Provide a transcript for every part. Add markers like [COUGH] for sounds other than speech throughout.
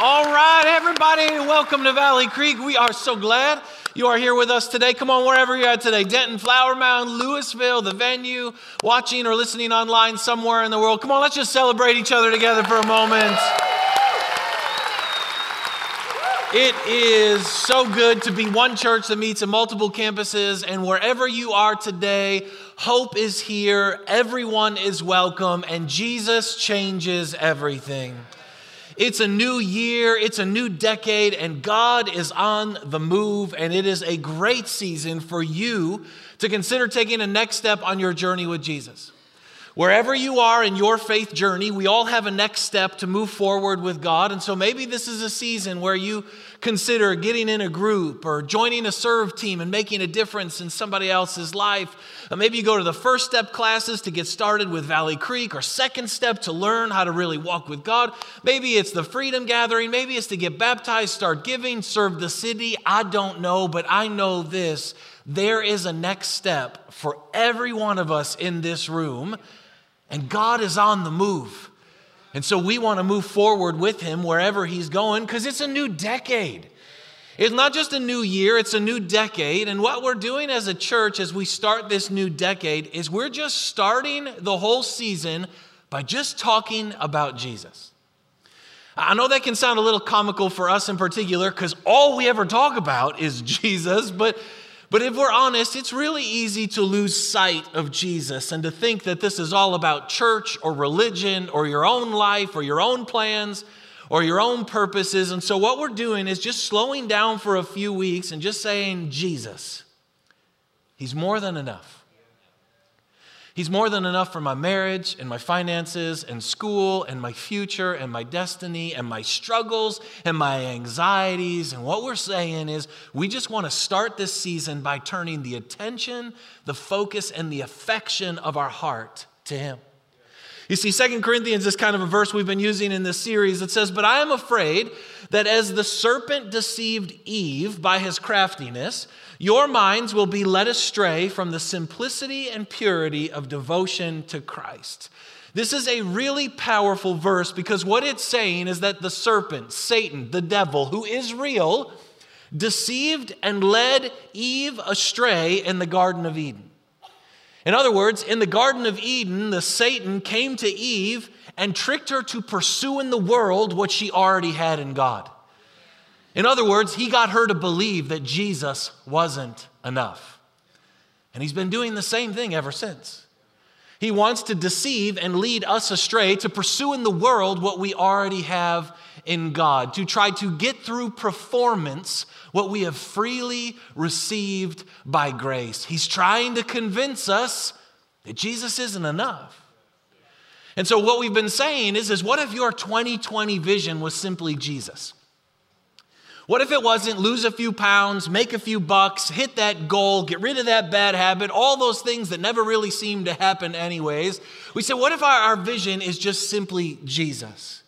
All right, everybody, welcome to Valley Creek. We are so glad you are here with us today. Come on, wherever you're at today Denton, Flower Mound, Lewisville, the venue, watching or listening online somewhere in the world. Come on, let's just celebrate each other together for a moment. It is so good to be one church that meets in multiple campuses, and wherever you are today, hope is here, everyone is welcome, and Jesus changes everything. It's a new year, it's a new decade, and God is on the move, and it is a great season for you to consider taking a next step on your journey with Jesus. Wherever you are in your faith journey, we all have a next step to move forward with God. And so maybe this is a season where you consider getting in a group or joining a serve team and making a difference in somebody else's life. Or maybe you go to the first step classes to get started with Valley Creek, or second step to learn how to really walk with God. Maybe it's the freedom gathering. Maybe it's to get baptized, start giving, serve the city. I don't know, but I know this. There is a next step for every one of us in this room and God is on the move. And so we want to move forward with him wherever he's going because it's a new decade. It's not just a new year, it's a new decade. And what we're doing as a church as we start this new decade is we're just starting the whole season by just talking about Jesus. I know that can sound a little comical for us in particular because all we ever talk about is [LAUGHS] Jesus, but but if we're honest, it's really easy to lose sight of Jesus and to think that this is all about church or religion or your own life or your own plans or your own purposes. And so, what we're doing is just slowing down for a few weeks and just saying, Jesus, He's more than enough. He's more than enough for my marriage and my finances and school and my future and my destiny and my struggles and my anxieties. And what we're saying is, we just want to start this season by turning the attention, the focus, and the affection of our heart to Him. You see, Second Corinthians is kind of a verse we've been using in this series. It says, But I am afraid that as the serpent deceived Eve by his craftiness, your minds will be led astray from the simplicity and purity of devotion to Christ. This is a really powerful verse because what it's saying is that the serpent, Satan, the devil, who is real, deceived and led Eve astray in the Garden of Eden. In other words, in the Garden of Eden, the Satan came to Eve and tricked her to pursue in the world what she already had in God. In other words, he got her to believe that Jesus wasn't enough. And he's been doing the same thing ever since. He wants to deceive and lead us astray to pursue in the world what we already have in God, to try to get through performance what we have freely received by grace. He's trying to convince us that Jesus isn't enough. And so, what we've been saying is, is what if your 2020 vision was simply Jesus? What if it wasn't lose a few pounds, make a few bucks, hit that goal, get rid of that bad habit, all those things that never really seem to happen, anyways? We said, what if our, our vision is just simply Jesus?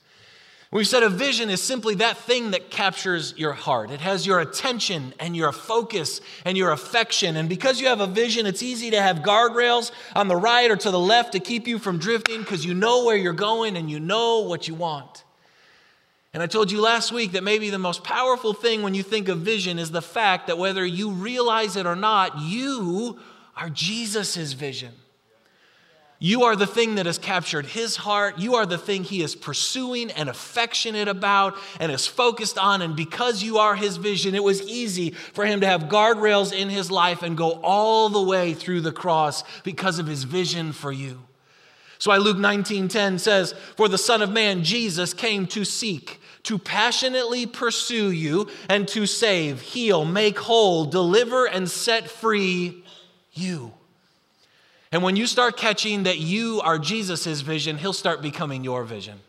We said a vision is simply that thing that captures your heart. It has your attention and your focus and your affection. And because you have a vision, it's easy to have guardrails on the right or to the left to keep you from drifting because you know where you're going and you know what you want. And I told you last week that maybe the most powerful thing when you think of vision is the fact that whether you realize it or not, you are Jesus' vision. You are the thing that has captured his heart. You are the thing he is pursuing and affectionate about and is focused on. And because you are his vision, it was easy for him to have guardrails in his life and go all the way through the cross because of his vision for you. So why Luke 19:10 says, "For the Son of Man Jesus came to seek to passionately pursue you and to save, heal, make whole, deliver, and set free you. And when you start catching that you are Jesus' vision, he'll start becoming your vision.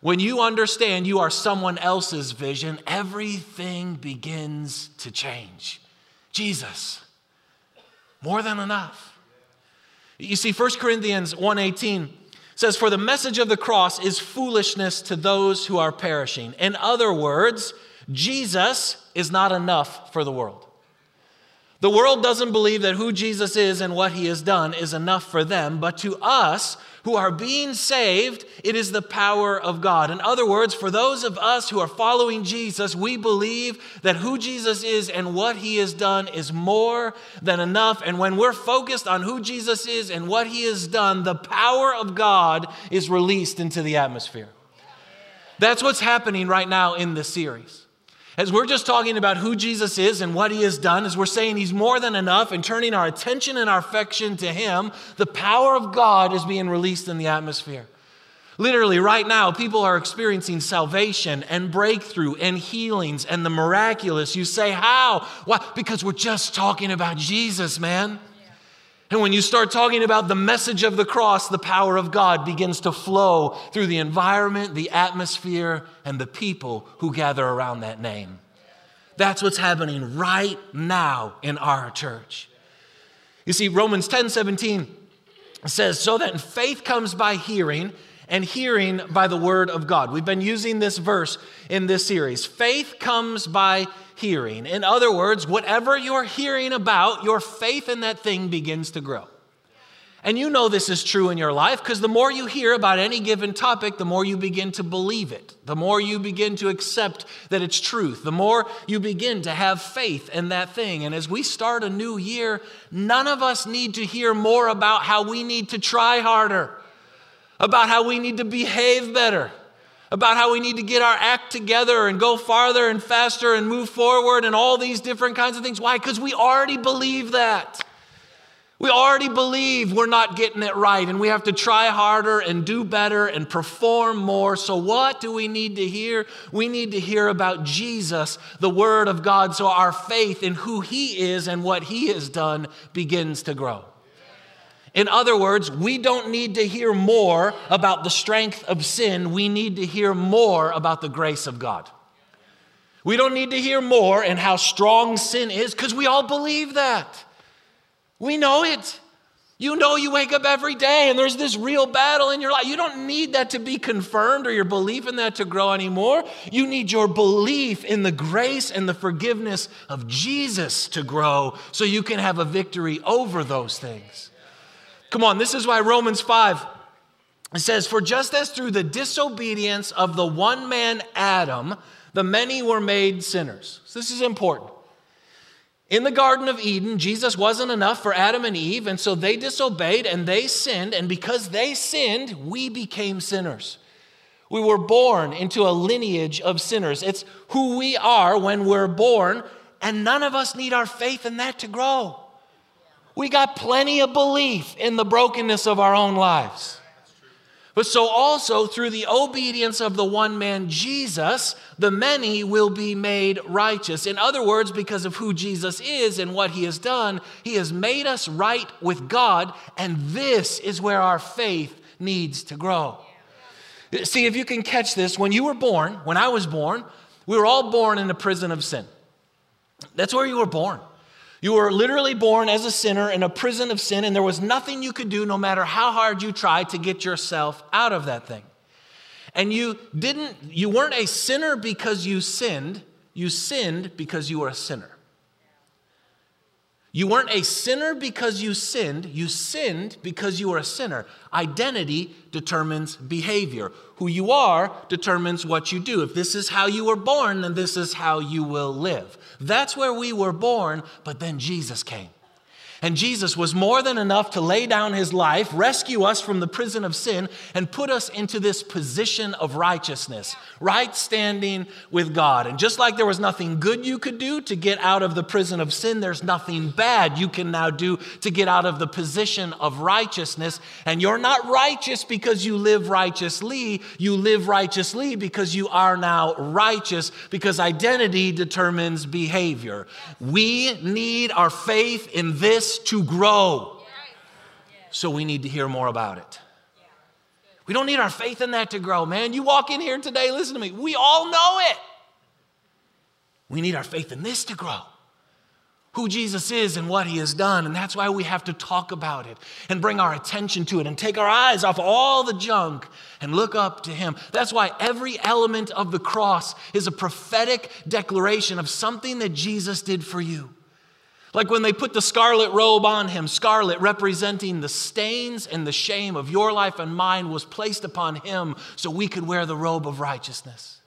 When you understand you are someone else's vision, everything begins to change. Jesus, more than enough. You see, 1 Corinthians 1:18 says, For the message of the cross is foolishness to those who are perishing. In other words, Jesus is not enough for the world. The world doesn't believe that who Jesus is and what he has done is enough for them, but to us who are being saved, it is the power of God. In other words, for those of us who are following Jesus, we believe that who Jesus is and what he has done is more than enough. And when we're focused on who Jesus is and what he has done, the power of God is released into the atmosphere. That's what's happening right now in this series. As we're just talking about who Jesus is and what he has done, as we're saying he's more than enough and turning our attention and our affection to him, the power of God is being released in the atmosphere. Literally, right now, people are experiencing salvation and breakthrough and healings and the miraculous. You say, How? Why? Because we're just talking about Jesus, man. And when you start talking about the message of the cross, the power of God begins to flow through the environment, the atmosphere, and the people who gather around that name. That's what's happening right now in our church. You see, Romans 10 17 says, So that faith comes by hearing, and hearing by the word of God. We've been using this verse in this series. Faith comes by hearing. In other words, whatever you're hearing about, your faith in that thing begins to grow. And you know this is true in your life because the more you hear about any given topic, the more you begin to believe it. The more you begin to accept that it's truth. The more you begin to have faith in that thing. And as we start a new year, none of us need to hear more about how we need to try harder, about how we need to behave better, about how we need to get our act together and go farther and faster and move forward and all these different kinds of things. Why? Because we already believe that. We already believe we're not getting it right and we have to try harder and do better and perform more. So, what do we need to hear? We need to hear about Jesus, the Word of God, so our faith in who He is and what He has done begins to grow. In other words, we don't need to hear more about the strength of sin. We need to hear more about the grace of God. We don't need to hear more and how strong sin is because we all believe that. We know it. You know, you wake up every day and there's this real battle in your life. You don't need that to be confirmed or your belief in that to grow anymore. You need your belief in the grace and the forgiveness of Jesus to grow so you can have a victory over those things. Come on, this is why Romans 5 it says, For just as through the disobedience of the one man Adam, the many were made sinners. So this is important. In the Garden of Eden, Jesus wasn't enough for Adam and Eve, and so they disobeyed and they sinned, and because they sinned, we became sinners. We were born into a lineage of sinners. It's who we are when we're born, and none of us need our faith in that to grow. We got plenty of belief in the brokenness of our own lives. But so also through the obedience of the one man Jesus, the many will be made righteous. In other words, because of who Jesus is and what he has done, he has made us right with God, and this is where our faith needs to grow. See, if you can catch this, when you were born, when I was born, we were all born in a prison of sin. That's where you were born. You were literally born as a sinner in a prison of sin, and there was nothing you could do, no matter how hard you tried, to get yourself out of that thing. And you didn't, you weren't a sinner because you sinned, you sinned because you were a sinner. You weren't a sinner because you sinned, you sinned because you were a sinner. Identity determines behavior. Who you are determines what you do. If this is how you were born, then this is how you will live. That's where we were born, but then Jesus came. And Jesus was more than enough to lay down his life, rescue us from the prison of sin, and put us into this position of righteousness, right standing with God. And just like there was nothing good you could do to get out of the prison of sin, there's nothing bad you can now do to get out of the position of righteousness. And you're not righteous because you live righteously, you live righteously because you are now righteous, because identity determines behavior. We need our faith in this to grow. So we need to hear more about it. We don't need our faith in that to grow, man. You walk in here today, listen to me. We all know it. We need our faith in this to grow. Who Jesus is and what he has done. And that's why we have to talk about it and bring our attention to it and take our eyes off all the junk and look up to him. That's why every element of the cross is a prophetic declaration of something that Jesus did for you. Like when they put the scarlet robe on him, scarlet representing the stains and the shame of your life and mine was placed upon him so we could wear the robe of righteousness.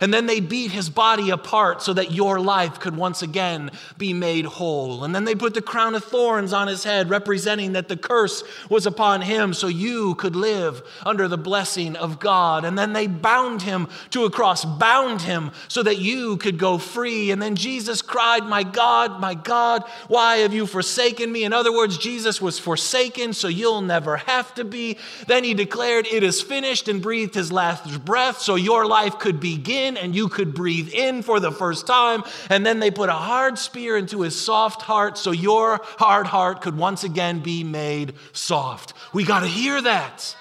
And then they beat his body apart so that your life could once again be made whole. And then they put the crown of thorns on his head, representing that the curse was upon him so you could live under the blessing of God. And then they bound him to a cross, bound him so that you could go free. And then Jesus cried, My God, my God, why have you forsaken me? In other words, Jesus was forsaken so you'll never have to be. Then he declared, It is finished, and breathed his last breath so your life could begin in and you could breathe in for the first time. And then they put a hard spear into his soft heart so your hard heart could once again be made soft. We got to hear that.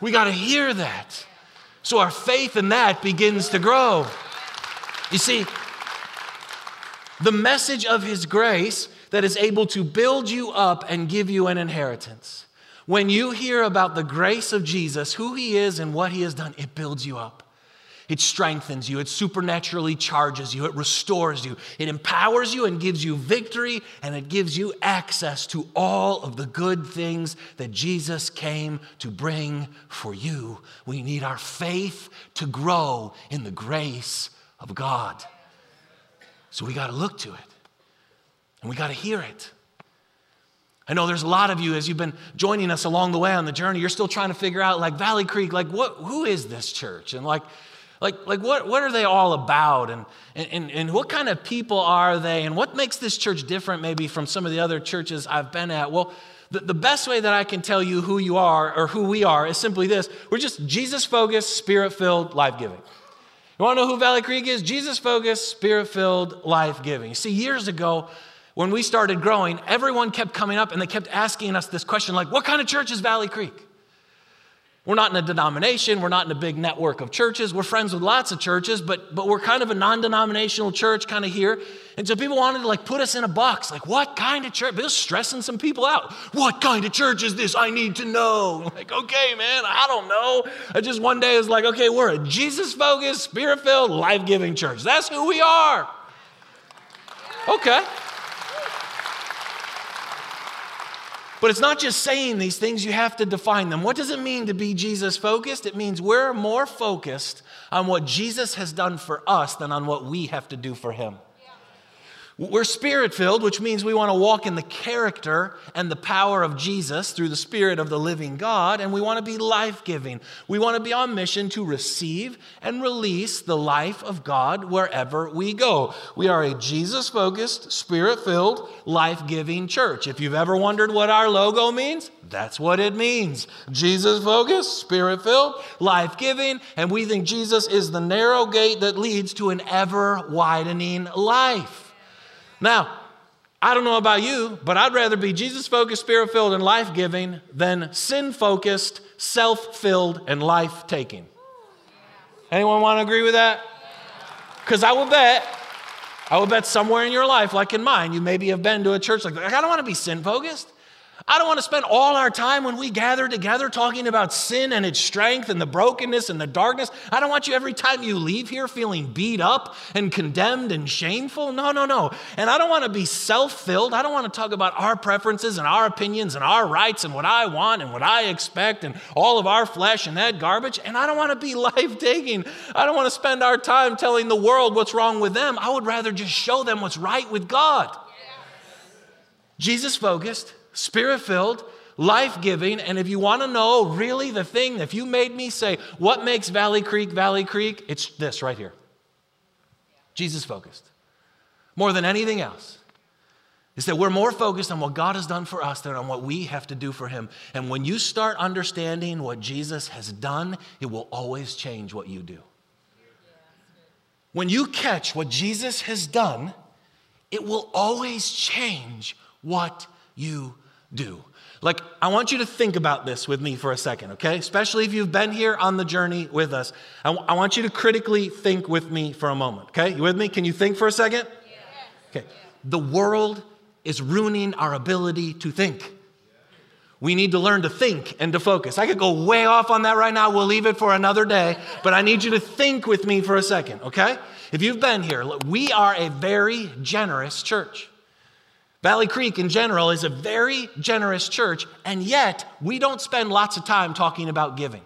We got to hear that. So our faith in that begins to grow. You see, the message of his grace that is able to build you up and give you an inheritance. When you hear about the grace of Jesus, who he is and what he has done, it builds you up. It strengthens you, it supernaturally charges you, it restores you, it empowers you and gives you victory, and it gives you access to all of the good things that Jesus came to bring for you. We need our faith to grow in the grace of God. So we got to look to it and we got to hear it. I know there's a lot of you as you've been joining us along the way on the journey, you're still trying to figure out, like, Valley Creek, like, what, who is this church? And, like, like, like what, what are they all about? And, and, and what kind of people are they? And what makes this church different, maybe, from some of the other churches I've been at? Well, the, the best way that I can tell you who you are or who we are is simply this we're just Jesus focused, spirit filled, life giving. You want to know who Valley Creek is? Jesus focused, spirit filled, life giving. See, years ago, when we started growing, everyone kept coming up and they kept asking us this question like, what kind of church is Valley Creek? We're not in a denomination. We're not in a big network of churches. We're friends with lots of churches, but, but we're kind of a non denominational church kind of here. And so people wanted to like put us in a box. Like, what kind of church? They're stressing some people out. What kind of church is this? I need to know. [LAUGHS] Like, okay, man, I don't know. I just one day was like, okay, we're a Jesus focused, spirit filled, life giving church. That's who we are. Okay. But it's not just saying these things, you have to define them. What does it mean to be Jesus focused? It means we're more focused on what Jesus has done for us than on what we have to do for him. We're spirit filled, which means we want to walk in the character and the power of Jesus through the Spirit of the living God, and we want to be life giving. We want to be on mission to receive and release the life of God wherever we go. We are a Jesus focused, spirit filled, life giving church. If you've ever wondered what our logo means, that's what it means. Jesus focused, spirit filled, life giving, and we think Jesus is the narrow gate that leads to an ever widening life. Now, I don't know about you, but I'd rather be Jesus focused, spirit filled, and life giving than sin focused, self filled, and life taking. Anyone want to agree with that? Because I will bet, I will bet somewhere in your life, like in mine, you maybe have been to a church like. I don't want to be sin focused. I don't want to spend all our time when we gather together talking about sin and its strength and the brokenness and the darkness. I don't want you every time you leave here feeling beat up and condemned and shameful. No, no, no. And I don't want to be self filled. I don't want to talk about our preferences and our opinions and our rights and what I want and what I expect and all of our flesh and that garbage. And I don't want to be [LAUGHS] life taking. I don't want to spend our time telling the world what's wrong with them. I would rather just show them what's right with God. Jesus focused spirit filled, life giving. And if you want to know really the thing, if you made me say, what makes Valley Creek Valley Creek? It's this right here Jesus focused. More than anything else, is that we're more focused on what God has done for us than on what we have to do for Him. And when you start understanding what Jesus has done, it will always change what you do. When you catch what Jesus has done, it will always change what you do. Like, I want you to think about this with me for a second, okay? Especially if you've been here on the journey with us. I, w- I want you to critically think with me for a moment, okay? You with me? Can you think for a second? Okay. The world is ruining our ability to think. We need to learn to think and to focus. I could go way off on that right now. We'll leave it for another day, but I need you to think with me for a second, okay? If you've been here, we are a very generous church. Valley Creek in general is a very generous church, and yet we don't spend lots of time talking about giving.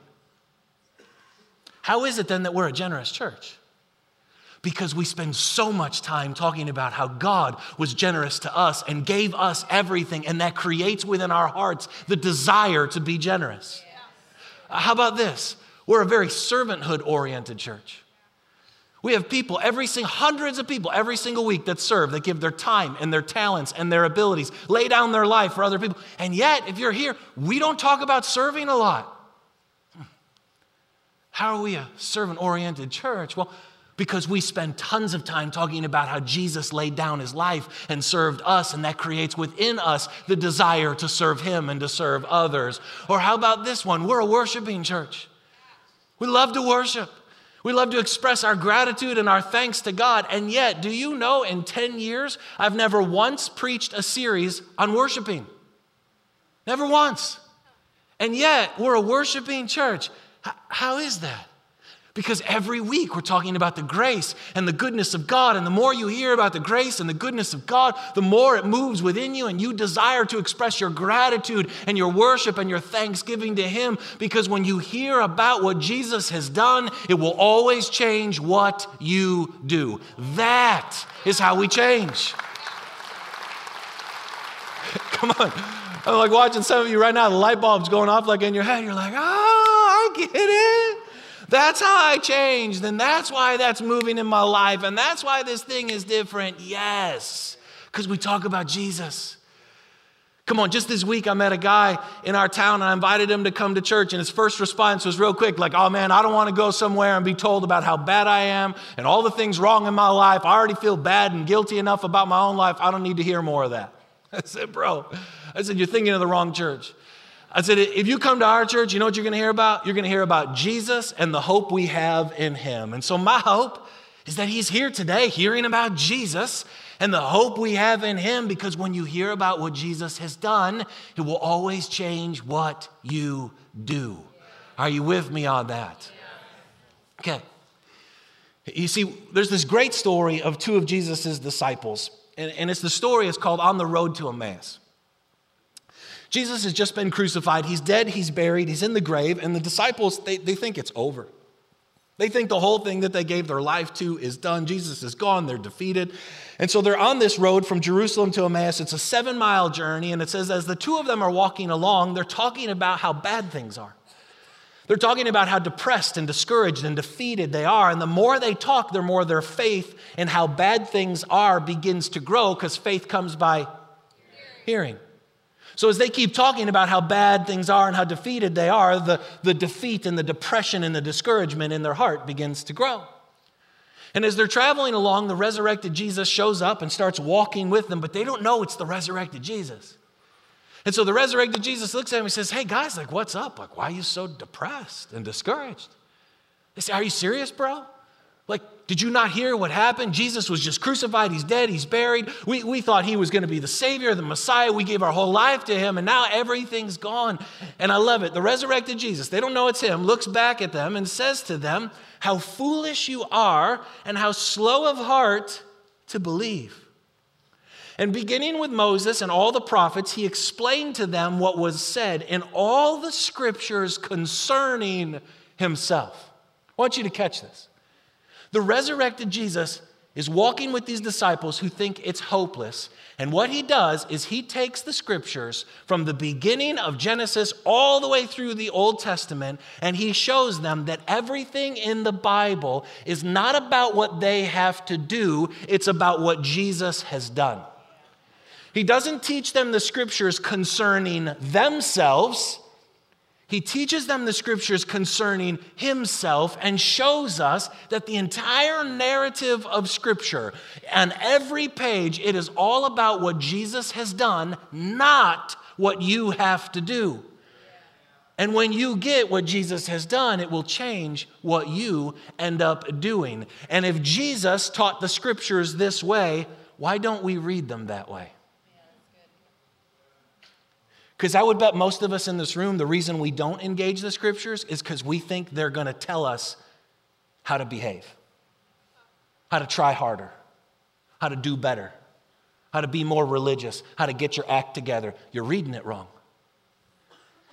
How is it then that we're a generous church? Because we spend so much time talking about how God was generous to us and gave us everything, and that creates within our hearts the desire to be generous. How about this? We're a very servanthood oriented church. We have people, every hundreds of people every single week that serve, that give their time and their talents and their abilities, lay down their life for other people. And yet, if you're here, we don't talk about serving a lot. How are we a servant oriented church? Well, because we spend tons of time talking about how Jesus laid down his life and served us, and that creates within us the desire to serve him and to serve others. Or how about this one? We're a worshiping church. We love to worship. We love to express our gratitude and our thanks to God. And yet, do you know in 10 years, I've never once preached a series on worshiping? Never once. And yet, we're a worshiping church. How is that? Because every week we're talking about the grace and the goodness of God. And the more you hear about the grace and the goodness of God, the more it moves within you, and you desire to express your gratitude and your worship and your thanksgiving to Him. Because when you hear about what Jesus has done, it will always change what you do. That is how we change. [LAUGHS] Come on. I'm like watching some of you right now, the light bulb's going off like in your head. You're like, oh, I get it. That's how I changed, and that's why that's moving in my life, and that's why this thing is different. Yes, because we talk about Jesus. Come on, just this week I met a guy in our town and I invited him to come to church. And his first response was real quick, like, oh man, I don't want to go somewhere and be told about how bad I am and all the things wrong in my life. I already feel bad and guilty enough about my own life. I don't need to hear more of that. [LAUGHS] I said, bro, I said, you're thinking of the wrong church. I said, if you come to our church, you know what you're going to hear about? You're going to hear about Jesus and the hope we have in him. And so, my hope is that he's here today hearing about Jesus and the hope we have in him because when you hear about what Jesus has done, it will always change what you do. Are you with me on that? Okay. You see, there's this great story of two of Jesus' disciples, and, and it's the story, it's called On the Road to Emmaus. Jesus has just been crucified. He's dead, he's buried, he's in the grave, and the disciples, they, they think it's over. They think the whole thing that they gave their life to is done. Jesus is gone, they're defeated. And so they're on this road from Jerusalem to Emmaus. It's a seven mile journey, and it says, as the two of them are walking along, they're talking about how bad things are. They're talking about how depressed and discouraged and defeated they are. And the more they talk, the more their faith in how bad things are begins to grow because faith comes by hearing. So, as they keep talking about how bad things are and how defeated they are, the, the defeat and the depression and the discouragement in their heart begins to grow. And as they're traveling along, the resurrected Jesus shows up and starts walking with them, but they don't know it's the resurrected Jesus. And so the resurrected Jesus looks at him and says, Hey guys, like, what's up? Like, why are you so depressed and discouraged? They say, Are you serious, bro? Like, did you not hear what happened? Jesus was just crucified. He's dead. He's buried. We, we thought he was going to be the Savior, the Messiah. We gave our whole life to him, and now everything's gone. And I love it. The resurrected Jesus, they don't know it's him, looks back at them and says to them, How foolish you are, and how slow of heart to believe. And beginning with Moses and all the prophets, he explained to them what was said in all the scriptures concerning himself. I want you to catch this. The resurrected Jesus is walking with these disciples who think it's hopeless. And what he does is he takes the scriptures from the beginning of Genesis all the way through the Old Testament and he shows them that everything in the Bible is not about what they have to do, it's about what Jesus has done. He doesn't teach them the scriptures concerning themselves. He teaches them the scriptures concerning himself and shows us that the entire narrative of scripture, on every page, it is all about what Jesus has done, not what you have to do. And when you get what Jesus has done, it will change what you end up doing. And if Jesus taught the scriptures this way, why don't we read them that way? Because I would bet most of us in this room, the reason we don't engage the scriptures is because we think they're going to tell us how to behave, how to try harder, how to do better, how to be more religious, how to get your act together. You're reading it wrong.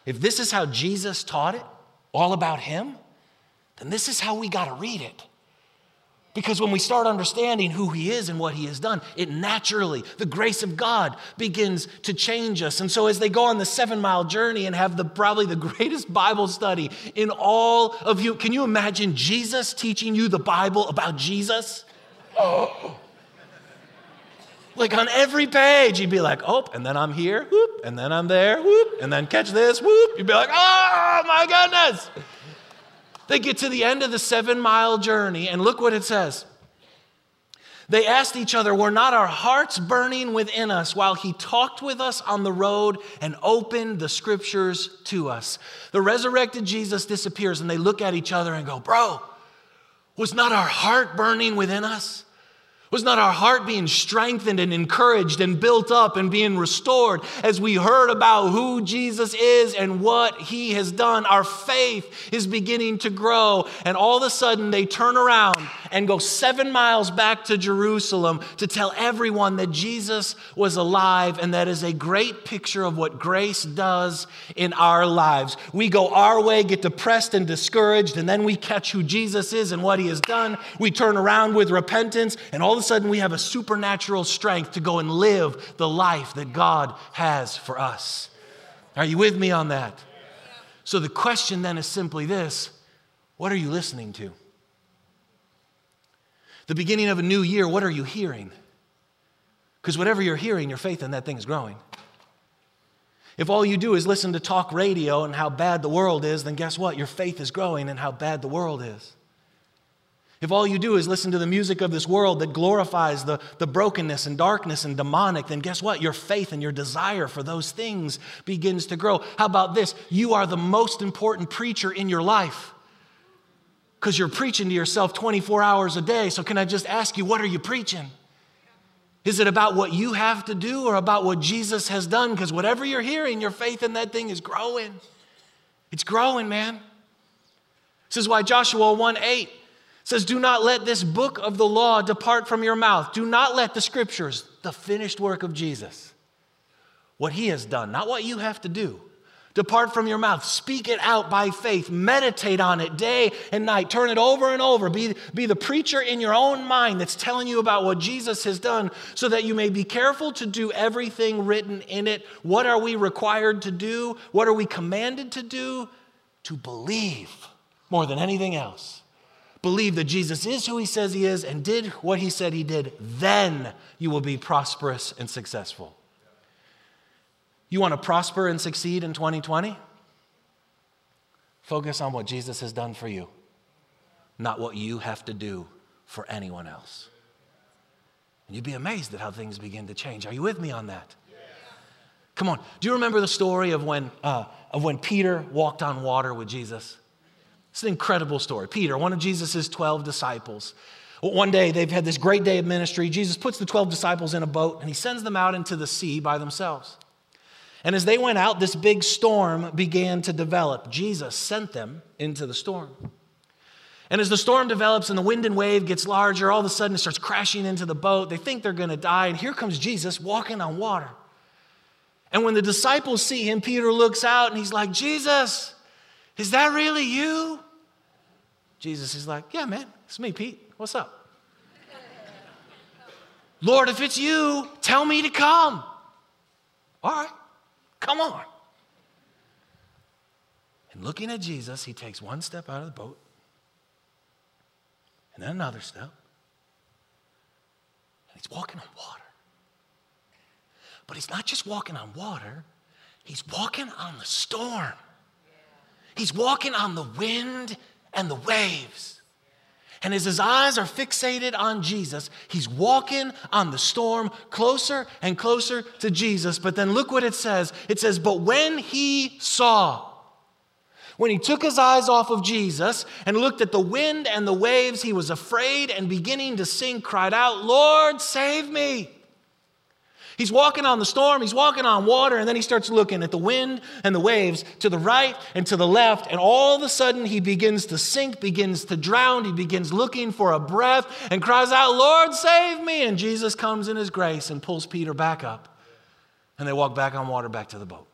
If this is how Jesus taught it, all about Him, then this is how we got to read it. Because when we start understanding who He is and what He has done, it naturally, the grace of God begins to change us. And so, as they go on the seven mile journey and have the, probably the [LAUGHS] greatest Bible study in all of you, can you imagine Jesus teaching you the Bible about Jesus? Oh. [GASPS] Like on every page, you'd be like, oh, and then I'm here, whoop, and then I'm there, whoop, and then catch this, whoop. You'd be like, oh my goodness. They get to the end of the seven mile journey, and look what it says. They asked each other, Were not our hearts burning within us while he talked with us on the road and opened the scriptures to us? The resurrected Jesus disappears, and they look at each other and go, Bro, was not our heart burning within us? Was not our heart being strengthened and encouraged and built up and being restored as we heard about who Jesus is and what he has done? Our faith is beginning to grow. And all of a sudden, they turn around and go seven miles back to Jerusalem to tell everyone that Jesus was alive. And that is a great picture of what grace does in our lives. We go our way, get depressed and discouraged, and then we catch who Jesus is and what he has done. We turn around with repentance, and all of a sudden we have a supernatural strength to go and live the life that God has for us. Are you with me on that? So the question then is simply this what are you listening to? The beginning of a new year, what are you hearing? Because whatever you're hearing, your faith in that thing is growing. If all you do is listen to talk radio and how bad the world is, then guess what? Your faith is growing in how bad the world is. If all you do is listen to the music of this world that glorifies the, the brokenness and darkness and demonic, then guess what? Your faith and your desire for those things begins to grow. How about this? You are the most important preacher in your life because you're preaching to yourself 24 hours a day. So, can I just ask you, what are you preaching? Is it about what you have to do or about what Jesus has done? Because whatever you're hearing, your faith in that thing is growing. It's growing, man. This is why Joshua 1 8 says, Do not let this book of the law depart from your mouth. Do not let the scriptures, the finished work of Jesus, what he has done, not what you have to do, depart from your mouth. Speak it out by faith. Meditate on it day and night. Turn it over and over. Be, be the preacher in your own mind that's telling you about what Jesus has done so that you may be careful to do everything written in it. What are we required to do? What are we commanded to do? To believe more than anything else believe that Jesus is who he says he is and did what he said he did, then you will be prosperous and successful. You want to prosper and succeed in 2020? Focus on what Jesus has done for you, not what you have to do for anyone else. And you'd be amazed at how things begin to change. Are you with me on that? Come on. Do you remember the story of when, uh, of when Peter walked on water with Jesus? It's an incredible story. Peter, one of Jesus' 12 disciples. One day, they've had this great day of ministry. Jesus puts the 12 disciples in a boat and he sends them out into the sea by themselves. And as they went out, this big storm began to develop. Jesus sent them into the storm. And as the storm develops and the wind and wave gets larger, all of a sudden it starts crashing into the boat. They think they're going to die. And here comes Jesus walking on water. And when the disciples see him, Peter looks out and he's like, Jesus, is that really you? Jesus is like, Yeah, man, it's me, Pete. What's up? Lord, if it's you, tell me to come. All right, come on. And looking at Jesus, he takes one step out of the boat, and then another step, and he's walking on water. But he's not just walking on water, he's walking on the storm. He's walking on the wind and the waves. And as his eyes are fixated on Jesus, he's walking on the storm closer and closer to Jesus. But then look what it says it says, But when he saw, when he took his eyes off of Jesus and looked at the wind and the waves, he was afraid and beginning to sink, cried out, Lord, save me. He's walking on the storm, he's walking on water, and then he starts looking at the wind and the waves to the right and to the left, and all of a sudden he begins to sink, begins to drown, he begins looking for a breath and cries out, Lord, save me! And Jesus comes in his grace and pulls Peter back up, and they walk back on water back to the boat.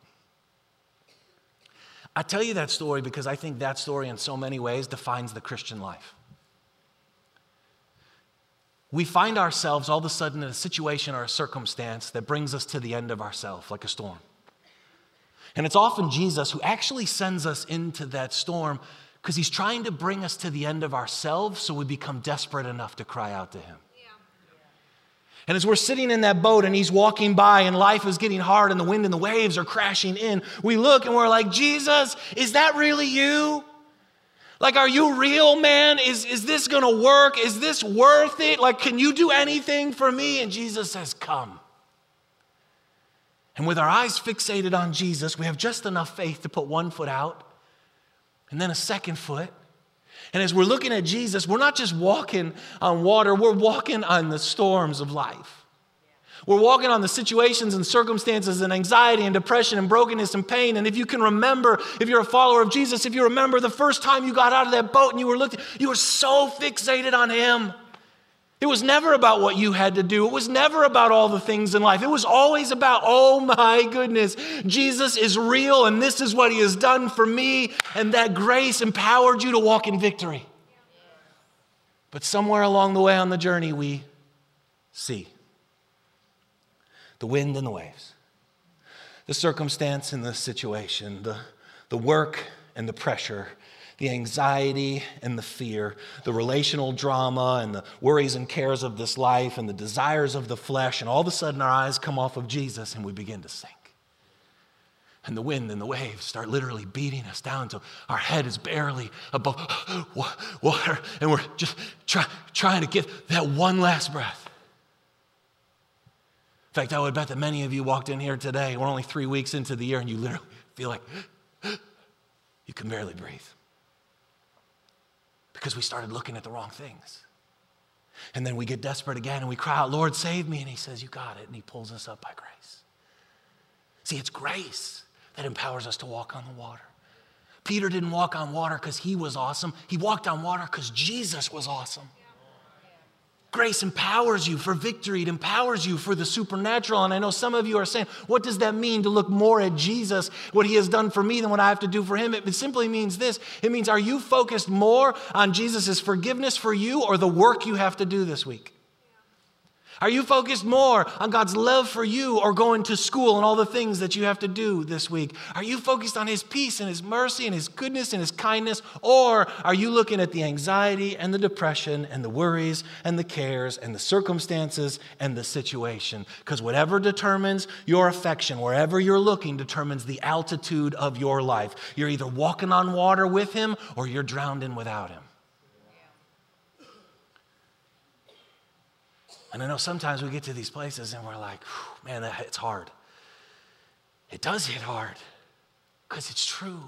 I tell you that story because I think that story, in so many ways, defines the Christian life we find ourselves all of a sudden in a situation or a circumstance that brings us to the end of ourselves, like a storm. And it's often Jesus who actually sends us into that storm because he's trying to bring us to the end of ourselves so we become desperate enough to cry out to him. And as we're sitting in that boat and he's walking by and life is getting hard and the wind and the waves are crashing in, we look and we're like, Jesus, is that really you? Like, are you real, man? Is, is this gonna work? Is this worth it? Like, can you do anything for me? And Jesus says, Come. And with our eyes fixated on Jesus, we have just enough faith to put one foot out and then a second foot. And as we're looking at Jesus, we're not just walking on water, we're walking on the storms of life. We're walking on the situations and circumstances and anxiety and depression and brokenness and pain. And if you can remember, if you're a follower of Jesus, if you remember the first time you got out of that boat and you were looking, you were so fixated on Him. It was never about what you had to do. It was never about all the things in life. It was always about, oh my goodness, Jesus is real and this is what He has done for me. And that grace empowered you to walk in victory. But somewhere along the way on the journey, we see the wind and the waves, the circumstance and the situation, the, the work and the pressure, the anxiety and the fear, the relational drama and the worries and cares of this life and the desires of the flesh. And all of a sudden, our eyes come off of Jesus and we begin to sink. And the wind and the waves start literally beating us down until our head is barely above [GASPS] water. And we're just try, trying to get that one last breath. In fact, I would bet that many of you walked in here today, we're only three weeks into the year, and you literally feel like [GASPS] you can barely breathe. Because we started looking at the wrong things. And then we get desperate again and we cry out, Lord, save me. And He says, You got it. And He pulls us up by grace. See, it's grace that empowers us to walk on the water. Peter didn't walk on water because he was awesome, he walked on water because Jesus was awesome. Grace empowers you for victory, it empowers you for the supernatural. And I know some of you are saying, what does that mean to look more at Jesus, what he has done for me, than what I have to do for him? It simply means this it means, are you focused more on Jesus' forgiveness for you or the work you have to do this week? Are you focused more on God's love for you or going to school and all the things that you have to do this week? Are you focused on His peace and His mercy and His goodness and His kindness? Or are you looking at the anxiety and the depression and the worries and the cares and the circumstances and the situation? Because whatever determines your affection, wherever you're looking, determines the altitude of your life. You're either walking on water with Him or you're drowning without Him. And I know sometimes we get to these places and we're like, man, it's hard. It does hit hard because it's true.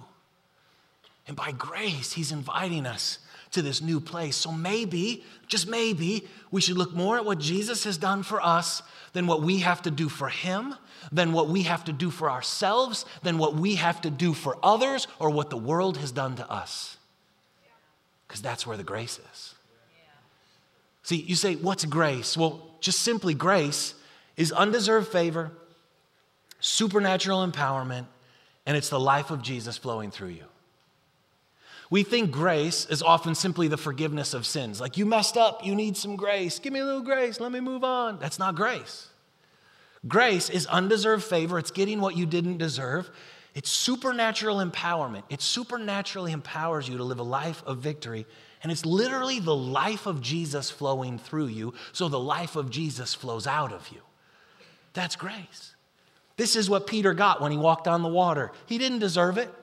And by grace, He's inviting us to this new place. So maybe, just maybe, we should look more at what Jesus has done for us than what we have to do for Him, than what we have to do for ourselves, than what we have to do for others, or what the world has done to us. Because that's where the grace is. See, you say, what's grace? Well, just simply grace is undeserved favor, supernatural empowerment, and it's the life of Jesus flowing through you. We think grace is often simply the forgiveness of sins. Like, you messed up, you need some grace. Give me a little grace, let me move on. That's not grace. Grace is undeserved favor, it's getting what you didn't deserve. It's supernatural empowerment. It supernaturally empowers you to live a life of victory and it's literally the life of Jesus flowing through you, so the life of Jesus flows out of you. That's grace. This is what Peter got when he walked on the water. He didn't deserve it.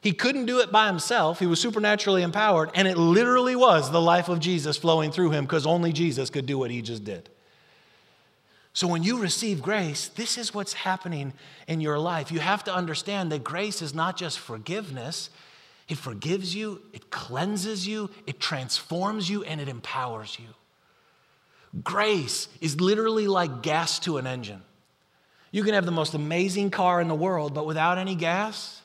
He couldn't do it by himself. He was supernaturally empowered, and it literally was the life of Jesus flowing through him because only Jesus could do what he just did. So, when you receive grace, this is what's happening in your life. You have to understand that grace is not just forgiveness, it forgives you, it cleanses you, it transforms you, and it empowers you. Grace is literally like gas to an engine. You can have the most amazing car in the world, but without any gas,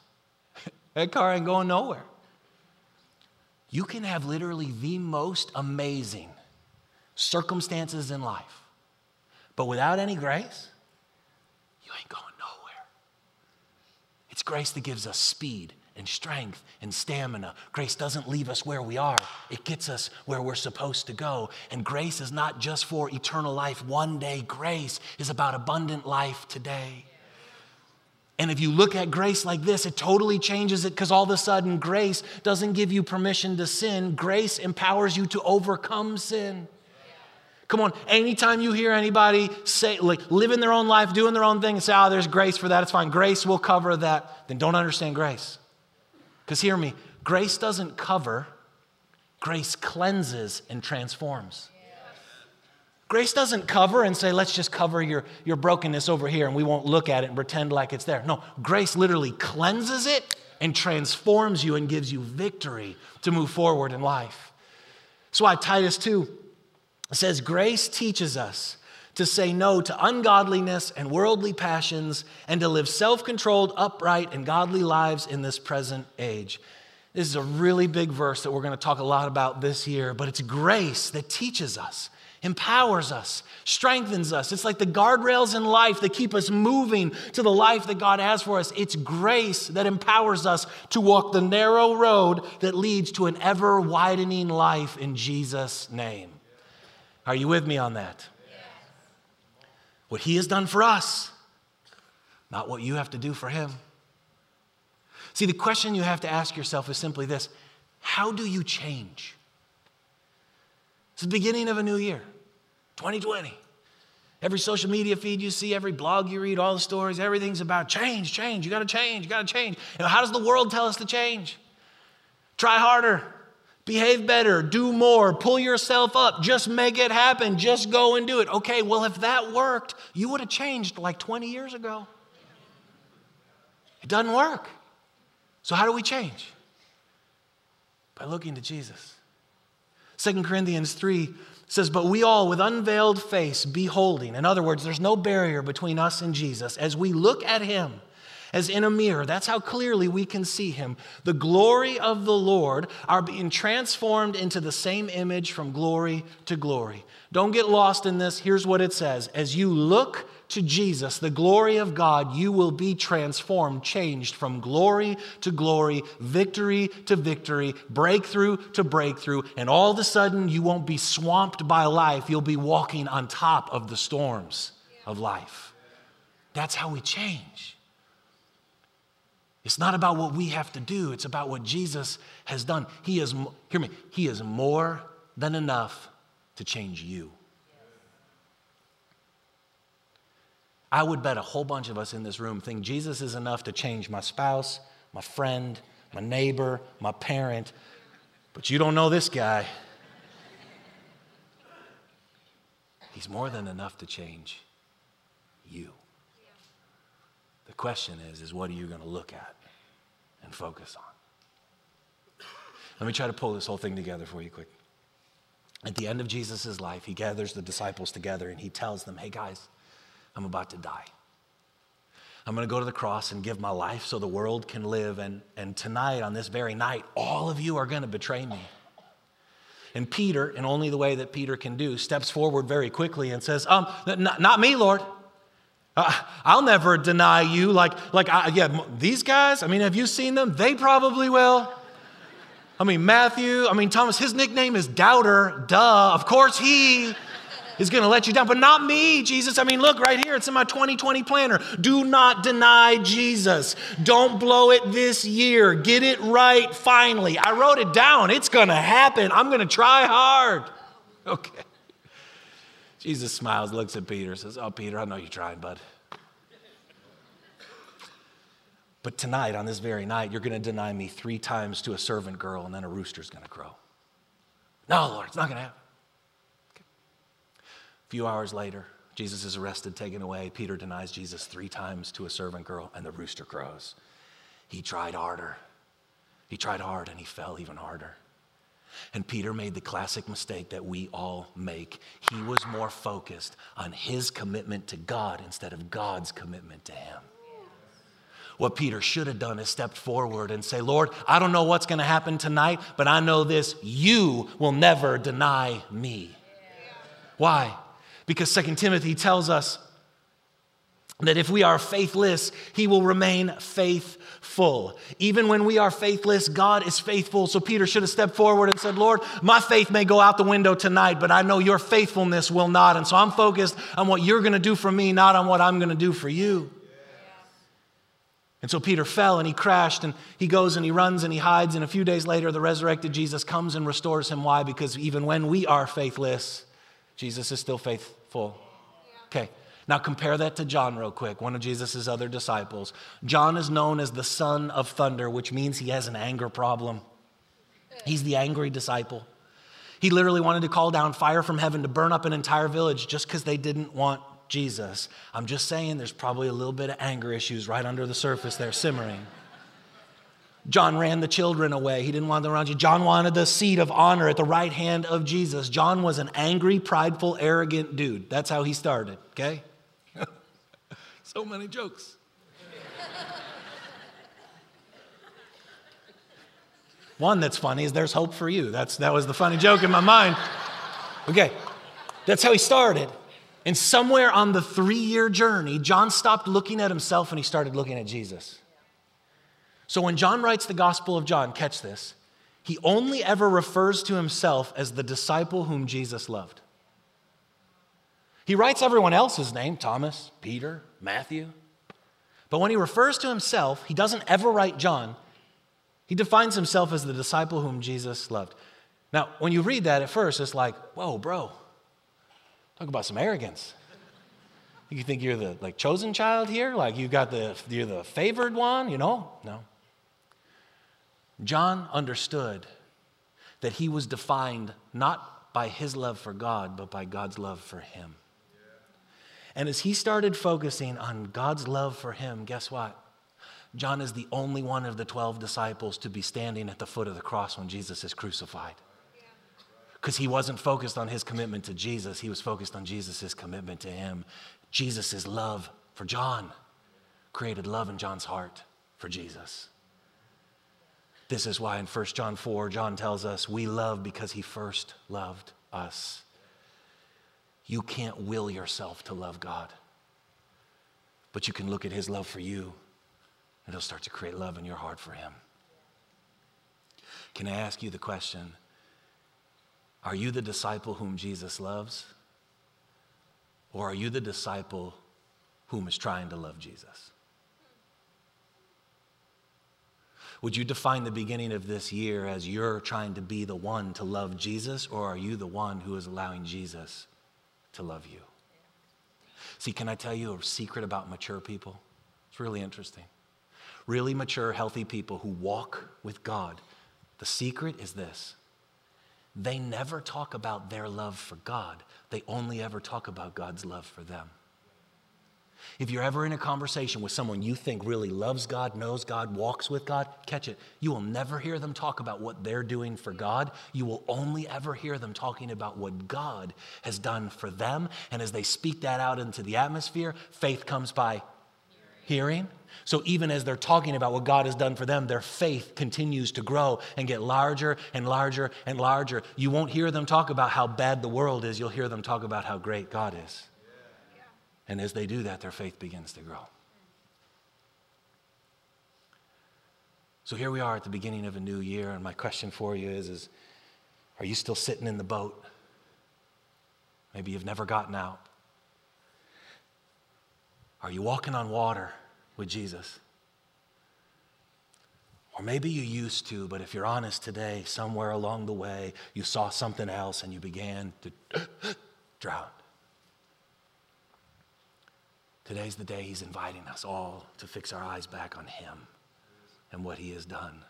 [LAUGHS] that car ain't going nowhere. You can have literally the most amazing circumstances in life, but without any grace, you ain't going nowhere. It's grace that gives us speed and strength and stamina. Grace doesn't leave us where we are, it gets us where we're supposed to go. And grace is not just for eternal life one day, grace is about abundant life today. And if you look at grace like this, it totally changes it because all of a sudden, grace doesn't give you permission to sin. Grace empowers you to overcome sin. Come on, anytime you hear anybody say, like, living their own life, doing their own thing, and say, oh, there's grace for that, it's fine. Grace will cover that, then don't understand grace. Because hear me, grace doesn't cover, grace cleanses and transforms. Grace doesn't cover and say, let's just cover your, your brokenness over here and we won't look at it and pretend like it's there. No, grace literally cleanses it and transforms you and gives you victory to move forward in life. That's why Titus 2 says, Grace teaches us to say no to ungodliness and worldly passions and to live self controlled, upright, and godly lives in this present age. This is a really big verse that we're going to talk a lot about this year, but it's grace that teaches us, empowers us, strengthens us. It's like the guardrails in life that keep us moving to the life that God has for us. It's grace that empowers us to walk the narrow road that leads to an ever widening life in Jesus' name. Are you with me on that? What He has done for us, not what you have to do for Him. See, the question you have to ask yourself is simply this How do you change? It's the beginning of a new year, 2020. Every social media feed you see, every blog you read, all the stories, everything's about change, change. You got to change, you got to change. And how does the world tell us to change? Try harder, Behave better, do more, pull yourself up, just make it happen, just go and do it. Okay, well, if that worked, you would have changed like 20 years ago. It doesn't work. So, how do we change? By looking to Jesus. 2 Corinthians 3 says, But we all, with unveiled face, beholding. In other words, there's no barrier between us and Jesus. As we look at him, as in a mirror. That's how clearly we can see him. The glory of the Lord are being transformed into the same image from glory to glory. Don't get lost in this. Here's what it says As you look to Jesus, the glory of God, you will be transformed, changed from glory to glory, victory to victory, breakthrough to breakthrough, and all of a sudden you won't be swamped by life. You'll be walking on top of the storms of life. That's how we change. It's not about what we have to do, it's about what Jesus has done. He is, hear me, He is more than enough to change you. I would bet a whole bunch of us in this room think Jesus is enough to change my spouse, my friend, my neighbor, my parent, but you don't know this guy. He's more than enough to change you. The question is, is what are you going to look at and focus on? Let me try to pull this whole thing together for you quick. At the end of Jesus' life, he gathers the disciples together and he tells them, hey guys, I'm about to die. I'm going to go to the cross and give my life so the world can live. And, and tonight, on this very night, all of you are going to betray me. And Peter, in only the way that Peter can do, steps forward very quickly and says, um, not, not me, Lord. I'll never deny you. Like, like I, yeah, these guys, I mean, have you seen them? They probably will. I mean, Matthew, I mean, Thomas, his nickname is Doubter. Duh. Of course he is going to let you down, but not me, Jesus. I mean, look right here. It's in my 2020 planner. Do not deny Jesus. Don't blow it this year. Get it right finally. I wrote it down. It's going to happen. I'm going to try hard. [LAUGHS] Okay. Jesus smiles, looks at Peter, says, Oh, Peter, I know you're trying, bud. But tonight, on this very night, you're going to deny me three times to a servant girl, and then a rooster's going to crow. No, Lord, it's not going to happen. Okay. A few hours later, Jesus is arrested, taken away. Peter denies Jesus three times to a servant girl, and the rooster crows. He tried harder. He tried hard, and he fell even harder. And Peter made the classic mistake that we all make. He was more focused on his commitment to God instead of God's commitment to him. What Peter should have done is stepped forward and say, Lord, I don't know what's going to happen tonight, but I know this you will never deny me. Why? Because 2 Timothy tells us that if we are faithless, he will remain faithful. Even when we are faithless, God is faithful. So Peter should have stepped forward and said, Lord, my faith may go out the window tonight, but I know your faithfulness will not. And so I'm focused on what you're going to do for me, not on what I'm going to do for you. And so Peter fell and he crashed and he goes and he runs and he hides. And a few days later, the resurrected Jesus comes and restores him. Why? Because even when we are faithless, Jesus is still faithful. Okay. Now compare that to John, real quick, one of Jesus' other disciples. John is known as the son of thunder, which means he has an anger problem. He's the angry disciple. He literally wanted to call down fire from heaven to burn up an entire village just because they didn't want Jesus. I'm just saying there's probably a little bit of anger issues right under the surface there simmering. John ran the children away. He didn't want them around you. John wanted the seat of honor at the right hand of Jesus. John was an angry, prideful, arrogant dude. That's how he started, okay? So many jokes. One that's funny is there's hope for you. That's, that was the funny joke in my mind. Okay, that's how he started. And somewhere on the three year journey, John stopped looking at himself and he started looking at Jesus. So when John writes the Gospel of John, catch this, he only ever refers to himself as the disciple whom Jesus loved. He writes everyone else's name Thomas, Peter, Matthew. But when he refers to himself, he doesn't ever write John. He defines himself as the disciple whom Jesus loved. Now, when you read that at first, it's like, whoa, bro, Talk about some arrogance. You think you're the like chosen child here? Like you got the you're the favored one, you know? No. John understood that he was defined not by his love for God, but by God's love for him. And as he started focusing on God's love for him, guess what? John is the only one of the 12 disciples to be standing at the foot of the cross when Jesus is crucified because he wasn't focused on his commitment to Jesus, he was focused on Jesus' commitment to him. Jesus' love for John created love in John's heart for Jesus. This is why in 1 John 4, John tells us we love because he first loved us. You can't will yourself to love God, but you can look at his love for you, and it'll start to create love in your heart for him. Can I ask you the question? Are you the disciple whom Jesus loves? Or are you the disciple whom is trying to love Jesus? Would you define the beginning of this year as you're trying to be the one to love Jesus, or are you the one who is allowing Jesus to love you? See, can I tell you a secret about mature people? It's really interesting. Really mature, healthy people who walk with God, the secret is this they never talk about their love for God, they only ever talk about God's love for them. If you're ever in a conversation with someone you think really loves God, knows God, walks with God, catch it. You will never hear them talk about what they're doing for God. You will only ever hear them talking about what God has done for them. And as they speak that out into the atmosphere, faith comes by hearing. So even as they're talking about what God has done for them, their faith continues to grow and get larger and larger and larger. You won't hear them talk about how bad the world is, you'll hear them talk about how great God is. And as they do that, their faith begins to grow. So here we are at the beginning of a new year, and my question for you is, is are you still sitting in the boat? Maybe you've never gotten out. Are you walking on water with Jesus? Or maybe you used to, but if you're honest today, somewhere along the way, you saw something else and you began to [GASPS] drown. Today's the day He's inviting us all to fix our eyes back on Him and what He has done.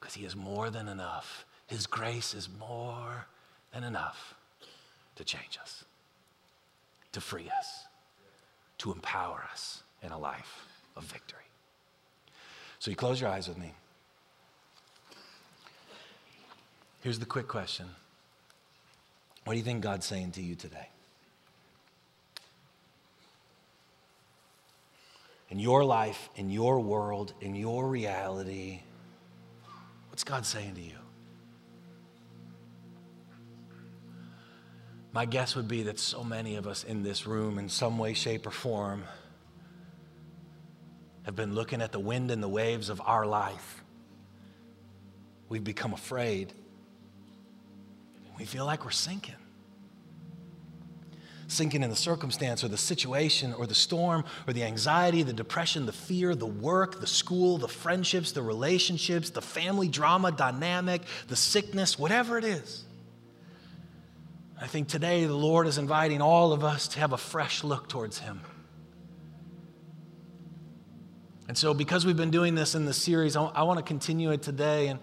Because He is more than enough. His grace is more than enough to change us, to free us to empower us in a life of victory. So you close your eyes with me. Here's the quick question What do you think God's saying to you today? In your life, in your world, in your reality, what's God saying to you? My guess would be that so many of us in this room, in some way, shape, or form, have been looking at the wind and the waves of our life. We've become afraid. We feel like we're sinking. Sinking in the circumstance or the situation or the storm or the anxiety, the depression, the fear, the work, the school, the friendships, the relationships, the family drama dynamic, the sickness, whatever it is. I think today the Lord is inviting all of us to have a fresh look towards Him. And so, because we've been doing this in the series, I, want to continue it today. And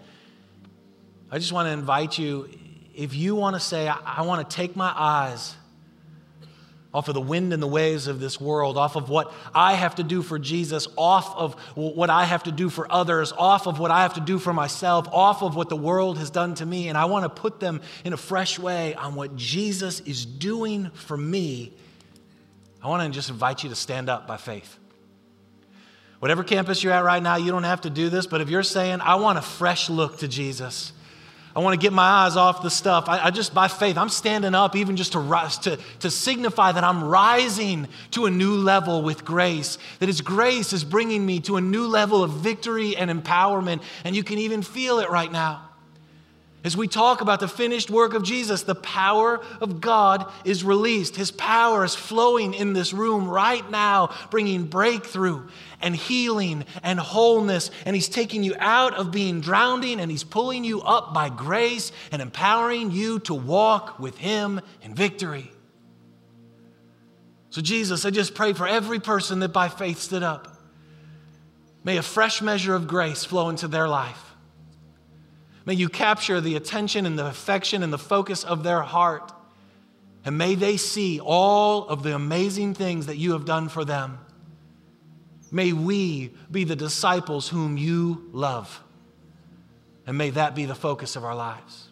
I just want to invite you if you want to say, I, want to take my eyes off of the wind and the waves of this world, off of what I have to do for Jesus, off of what I have to do for others, off of what I have to do for myself, off of what the world has done to me. And I want to put them in a fresh way on what Jesus is doing for me. I want to just invite you to stand up by faith. Whatever campus you're at right now, you don't have to do this, but if you're saying, I want a fresh look to Jesus, I want to get my eyes off the stuff. I, I, just, by faith, I'm standing up even just to, to, to signify that I'm rising to a new level with grace. That His grace is bringing me to a new level of victory and empowerment. And you can even feel it right now. As we talk about the finished work of Jesus, the power of God is released. His power is flowing in this room right now, bringing breakthrough and healing and wholeness. And He's taking you out of being drowning and He's pulling you up by grace and empowering you to walk with Him in victory. So, Jesus, I just pray for every person that by faith stood up. May a fresh measure of grace flow into their life. May you capture the attention and the affection and the focus of their heart. And may they see all of the amazing things that you have done for them. May we be the disciples whom you love. And may that be the focus of our lives.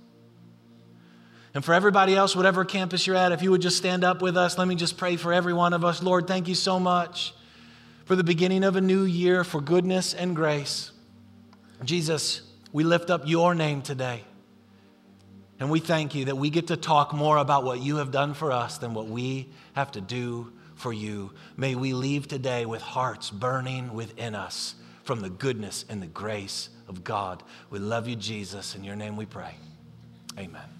And for everybody else, whatever campus you're at, if you would just stand up with us, let me just pray for every one of us. Lord, thank you so much for the beginning of a new year, for goodness and grace. Jesus, we lift up your name today. And we thank you that we get to talk more about what you have done for us than what we have to do for you. May we leave today with hearts burning within us from the goodness and the grace of God. We love you, Jesus. In your name we pray. Amen.